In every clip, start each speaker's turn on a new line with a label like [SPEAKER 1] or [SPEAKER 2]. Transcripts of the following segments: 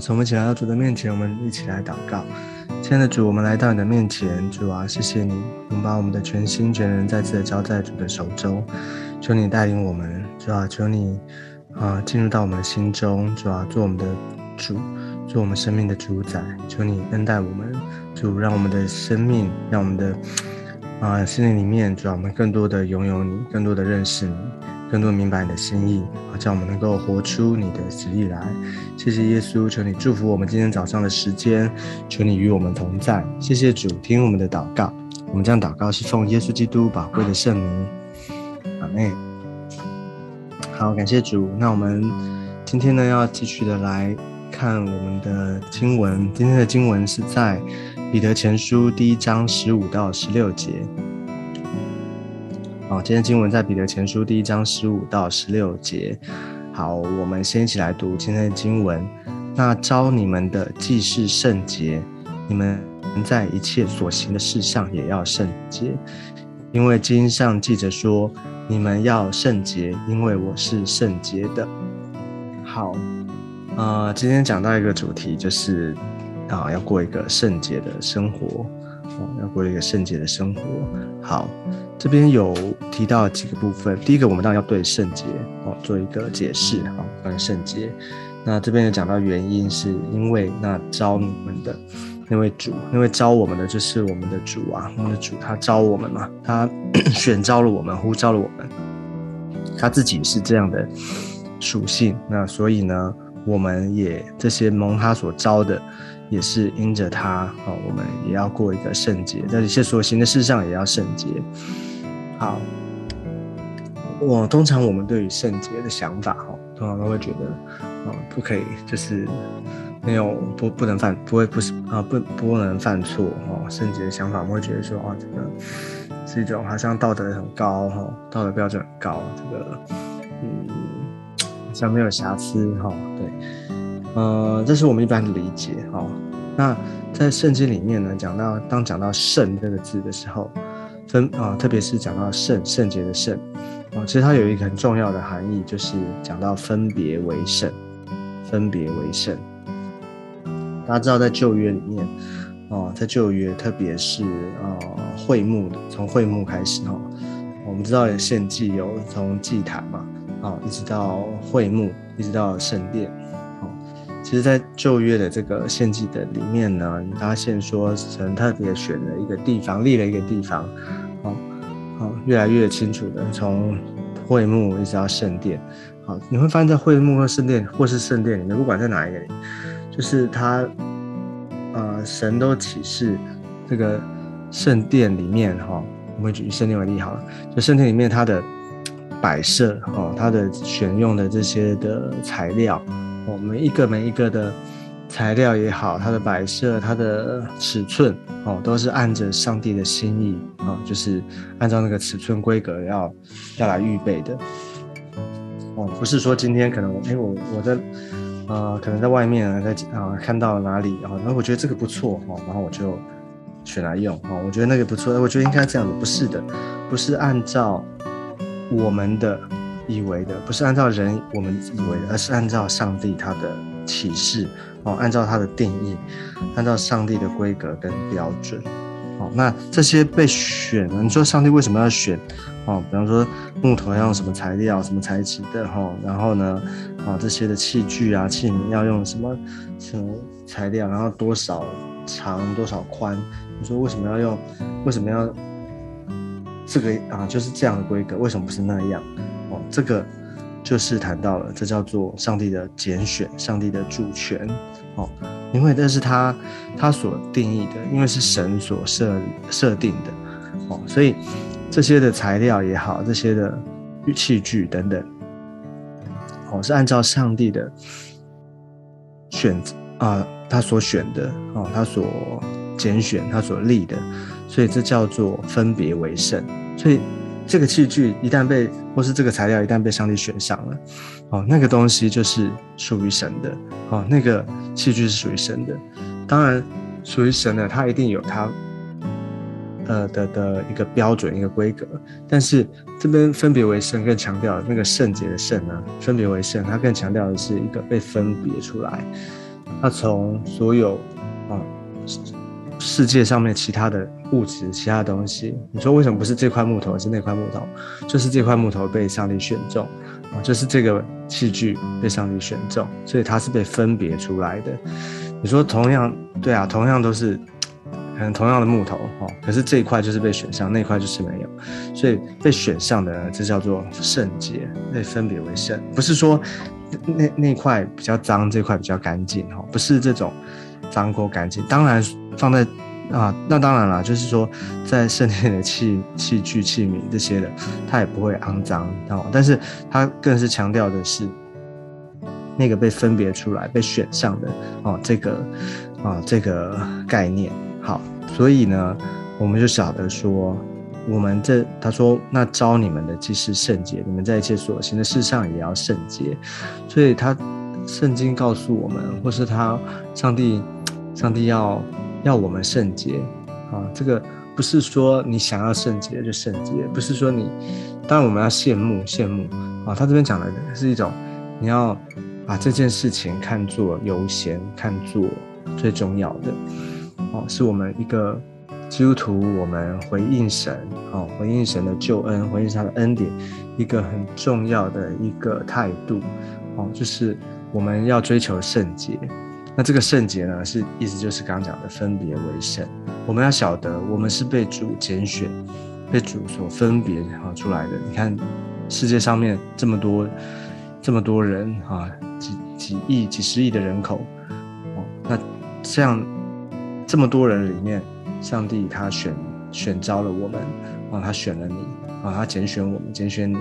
[SPEAKER 1] 从我们一起来到主的面前，我们一起来祷告。亲爱的主，我们来到你的面前，主啊，谢谢你，我们把我们的全心全人再次的交在主的手中。求你带领我们，主啊，求你啊进入到我们的心中，主啊，做我们的主，做我们生命的主宰。求你恩待我们，主，让我们的生命，让我们的啊心灵里面，主啊，我们更多的拥有你，更多的认识你。更多明白你的心意，好叫我们能够活出你的旨意来。谢谢耶稣，求你祝福我们今天早上的时间，求你与我们同在。谢谢主，听我们的祷告。我们这样祷告是奉耶稣基督宝贵的圣名。阿妹，好，感谢主。那我们今天呢，要继续的来看我们的经文。今天的经文是在彼得前书第一章十五到十六节。好，今天经文在彼得前书第一章十五到十六节。好，我们先一起来读今天的经文。那招你们的既是圣洁，你们在一切所行的事上也要圣洁，因为经上记着说：你们要圣洁，因为我是圣洁的。好，呃，今天讲到一个主题，就是啊，要过一个圣洁的生活，哦，要过一个圣洁的生活。好。这边有提到几个部分，第一个我们当然要对圣洁哦做一个解释啊，关于圣洁。那这边有讲到原因，是因为那招你们的那位主，那位招我们的就是我们的主啊，我们的主他招我们嘛，他选招了我们，呼召了我们，他自己是这样的属性。那所以呢，我们也这些蒙他所招的，也是因着他哦，我们也要过一个圣洁，在一些所行的事上也要圣洁。好，我通常我们对于圣洁的想法，哈，通常都会觉得，啊，不可以，就是没有不不能犯，不会不是啊，不不能犯错，哈，圣洁的想法，我们会觉得说，啊，这个是一种好像道德很高，哈，道德标准很高，这个，嗯，好像没有瑕疵，哈，对，呃，这是我们一般的理解，哈，那在圣经里面呢，讲到当讲到圣这个字的时候。分啊，特别是讲到圣圣洁的圣啊，其实它有一个很重要的含义，就是讲到分别为圣，分别为圣。大家知道，在旧约里面啊，在旧约，特别是啊会幕的，从会幕开始哈，我们知道有献祭，有从祭坛嘛啊，一直到会幕，一直到圣殿。其实，在旧约的这个献祭的里面呢，你发现说神特别选了一个地方，立了一个地方，哦，好，越来越清楚的，从会幕一直到圣殿，好，你会发现在会幕和圣殿，或是圣殿里面，不管在哪一个里，就是他，呃，神都启示这个圣殿里面，哈，我们举圣殿为例好了，就圣殿里面它的摆设，哦，它的选用的这些的材料。我们一个每一个的材料也好，它的摆设、它的尺寸，哦，都是按着上帝的心意，啊，就是按照那个尺寸规格要要来预备的。哦，不是说今天可能，哎，我我在，呃，可能在外面啊，在啊看到哪里，啊然后我觉得这个不错，哦，然后我就选来用，哦，我觉得那个不错，我觉得应该这样子，不是的，不是按照我们的。以为的不是按照人我们以为的，而是按照上帝他的启示哦，按照他的定义，按照上帝的规格跟标准哦。那这些被选，你说上帝为什么要选哦？比方说木头要用什么材料、什么材质的哈？然后呢，哦这些的器具啊器皿要用什么什么材料？然后多少长多少宽？你说为什么要用？为什么要这个啊？就是这样的规格，为什么不是那样？这个就是谈到了，这叫做上帝的拣选，上帝的主权。哦，因为这是他他所定义的，因为是神所设设定的。哦，所以这些的材料也好，这些的器具等等，哦，是按照上帝的选择啊，他所选的，哦，他所拣选，他所立的，所以这叫做分别为圣。所以。这个器具一旦被，或是这个材料一旦被上帝选上了，哦，那个东西就是属于神的，哦，那个器具是属于神的。当然，属于神的，它一定有它，呃的的一个标准、一个规格。但是这边分别为圣，更强调那个圣洁的圣呢，分别为圣，它更强调的是一个被分别出来，它从所有啊世界上面其他的物质、其他东西，你说为什么不是这块木头，是那块木头？就是这块木头被上帝选中啊，就是这个器具被上帝选中，所以它是被分别出来的。你说同样对啊，同样都是可能同样的木头哦，可是这一块就是被选上，那块就是没有，所以被选上的这叫做圣洁，被分别为圣，不是说那那块比较脏，这块比较干净哈，不是这种脏过干净，当然。放在啊，那当然了，就是说，在圣殿的器器具器皿这些的，它也不会肮脏哦。但是它更是强调的是，那个被分别出来、被选上的哦，这个啊这个概念。好，所以呢，我们就晓得说，我们这他说，那招你们的既是圣洁，你们在一切所行的事上也要圣洁。所以他圣经告诉我们，或是他上帝上帝要。要我们圣洁啊！这个不是说你想要圣洁就圣洁，不是说你，当然我们要羡慕羡慕啊！他这边讲的是一种，你要把这件事情看作优先，看作最重要的哦，是我们一个基督徒，我们回应神哦，回应神的救恩，回应他的恩典，一个很重要的一个态度哦，就是我们要追求圣洁。那这个圣洁呢，是意思就是刚刚讲的分别为圣。我们要晓得，我们是被主拣选、被主所分别哈出来的。你看，世界上面这么多、这么多人啊，几几亿、几十亿的人口哦，那这样这么多人里面，上帝他选选召了我们啊，他选了你啊，他拣选我们，拣选你。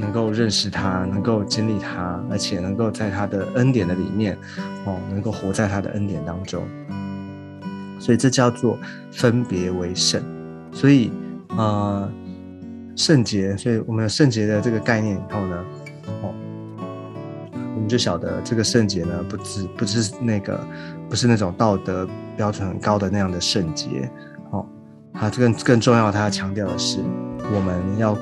[SPEAKER 1] 能够认识他，能够经历他，而且能够在他的恩典的里面，哦，能够活在他的恩典当中，所以这叫做分别为圣。所以，呃，圣洁，所以我们有圣洁的这个概念以后呢，哦，我们就晓得这个圣洁呢，不只不是那个，不是那种道德标准很高的那样的圣洁，哦，它更更重要，它强调的是我们要。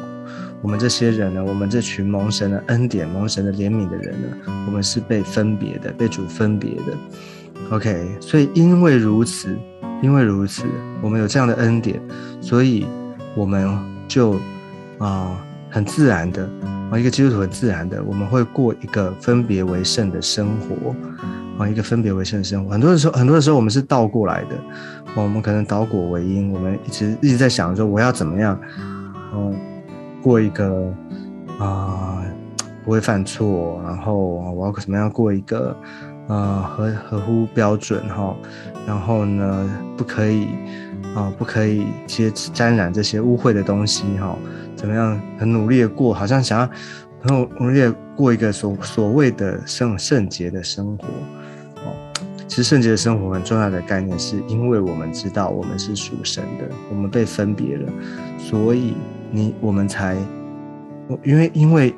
[SPEAKER 1] 我们这些人呢，我们这群蒙神的恩典、蒙神的怜悯的人呢，我们是被分别的，被主分别的。OK，所以因为如此，因为如此，我们有这样的恩典，所以我们就啊，很自然的啊，一个基督徒很自然的，我们会过一个分别为圣的生活啊，一个分别为圣的生活。很多的时候，很多的时候，我们是倒过来的，我们可能倒果为因，我们一直一直在想说，我要怎么样，嗯。过一个啊不会犯错，然后我要怎么样过一个啊合合乎标准哈，然后呢不可以啊不可以接沾染这些污秽的东西哈，怎么样很努力的过，好像想要很努力的过一个所所谓的圣圣洁的生活哦。其实圣洁的生活很重要的概念，是因为我们知道我们是属神的，我们被分别了，所以。你我们才，因为因为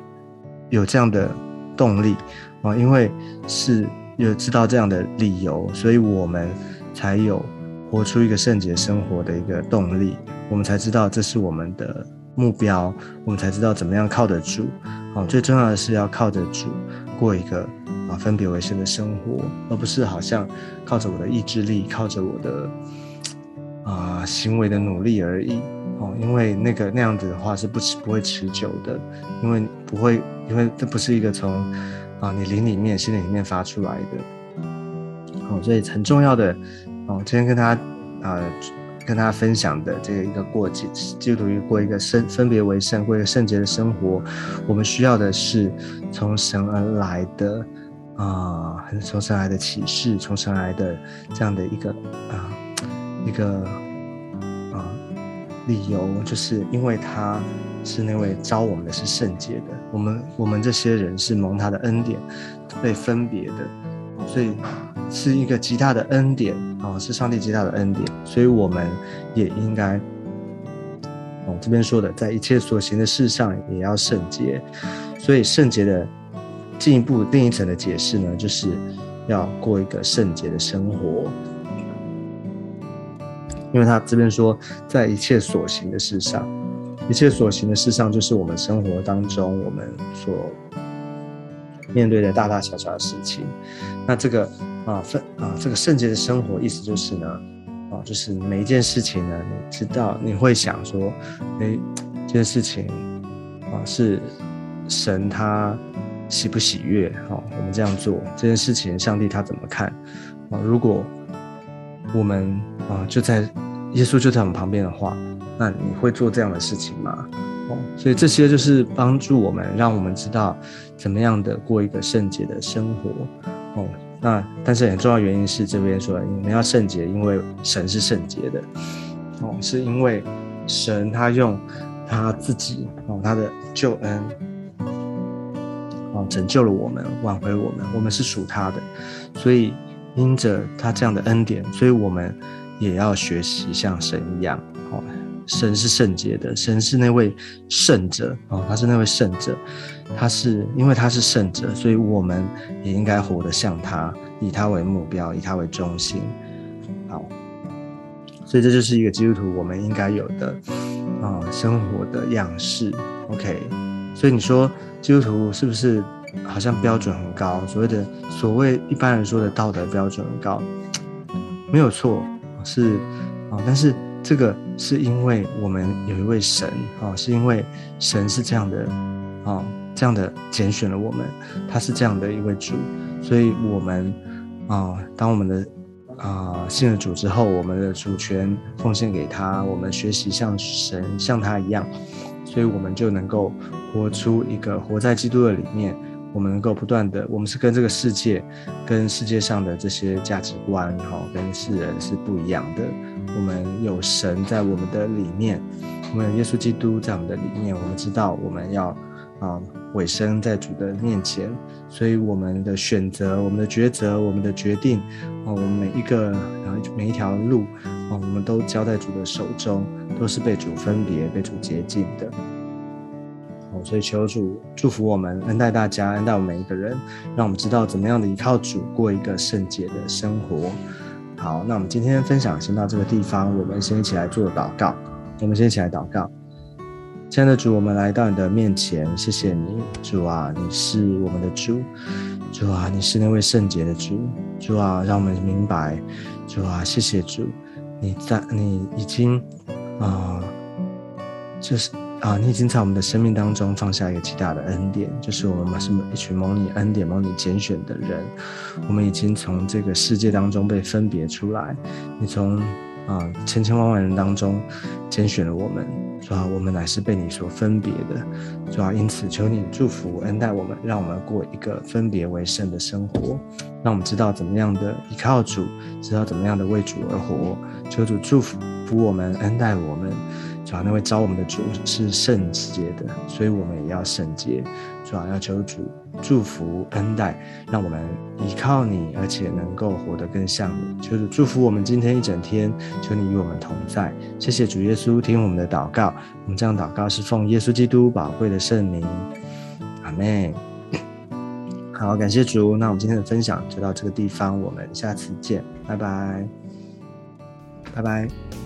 [SPEAKER 1] 有这样的动力啊，因为是有知道这样的理由，所以我们才有活出一个圣洁生活的一个动力。我们才知道这是我们的目标，我们才知道怎么样靠得住。哦，最重要的是要靠得住，过一个啊分别为圣的生活，而不是好像靠着我的意志力，靠着我的啊行为的努力而已。哦，因为那个那样子的话是不持不会持久的，因为不会，因为这不是一个从啊你灵里面、心里面发出来的。哦，所以很重要的哦，今天跟他啊跟大家分享的这个一个过节，基督徒过一个圣分别为圣、过一个圣洁的生活，我们需要的是从神而来的啊，从神来的启示，从神来的这样的一个啊一个。理由就是因为他是那位招我们的是圣洁的，我们我们这些人是蒙他的恩典被分别的，所以是一个极大的恩典啊，是上帝极大的恩典，所以我们也应该哦这边说的，在一切所行的事上也要圣洁，所以圣洁的进一步另一层的解释呢，就是要过一个圣洁的生活。因为他这边说，在一切所行的事上，一切所行的事上，就是我们生活当中我们所面对的大大小小的事情。那这个啊，分啊，这个圣洁的生活意思就是呢，啊，就是每一件事情呢，你知道你会想说，哎，这件事情啊是神他喜不喜悦？哦，我们这样做这件事情，上帝他怎么看？啊，如果我们啊就在耶稣就在我们旁边的话，那你会做这样的事情吗？哦，所以这些就是帮助我们，让我们知道怎么样的过一个圣洁的生活。哦。那但是很重要原因是这边说你们要圣洁，因为神是圣洁的，哦，是因为神他用他自己哦他的救恩哦拯救了我们，挽回我们，我们是属他的，所以因着他这样的恩典，所以我们也要学习像神一样哦，神是圣洁的，神是那位圣者哦，他是那位圣者。他是因为他是圣者，所以我们也应该活得像他，以他为目标，以他为中心。好，所以这就是一个基督徒我们应该有的啊生活的样式。OK，所以你说基督徒是不是好像标准很高？所谓的所谓一般人说的道德标准很高，没有错，是啊，但是这个是因为我们有一位神啊，是因为神是这样的啊。这样的拣选了我们，他是这样的一位主，所以我们啊，当我们的啊信了主之后，我们的主权奉献给他，我们学习像神像他一样，所以我们就能够活出一个活在基督的里面，我们能够不断的，我们是跟这个世界，跟世界上的这些价值观哈，跟世人是不一样的。我们有神在我们的里面，我们有耶稣基督在我们的里面，我们知道我们要啊。尾声在主的面前，所以我们的选择、我们的抉择、我们的决定，啊，我们每一个然后每一条路，啊，我们都交在主的手中，都是被主分别、被主洁净的。所以求主祝福我们，恩待大家，恩待我们每一个人，让我们知道怎么样的依靠主过一个圣洁的生活。好，那我们今天分享先到这个地方，我们先一起来做祷告。我们先一起来祷告。亲爱的主，我们来到你的面前，谢谢你，主啊，你是我们的主，主啊，你是那位圣洁的主，主啊，让我们明白，主啊，谢谢主，你在，你已经啊，就是啊，你已经在我们的生命当中放下一个极大的恩典，就是我们是一群蒙你恩典、蒙你拣选的人，我们已经从这个世界当中被分别出来，你从。啊，千千万万人当中拣选了我们，主啊，我们乃是被你所分别的，主啊，因此求你祝福恩待我们，让我们过一个分别为圣的生活，让我们知道怎么样的依靠主，知道怎么样的为主而活。求主祝福我们，恩待我们。主要那位招我们的主是圣洁的，所以我们也要圣洁。主要要求主祝福恩待，让我们依靠你，而且能够活得更像你。求主祝福我们今天一整天，求你与我们同在。谢谢主耶稣，听我们的祷告。我们这样祷告是奉耶稣基督宝贵的圣名。阿门。好，感谢主。那我们今天的分享就到这个地方，我们下次见，拜拜，拜拜。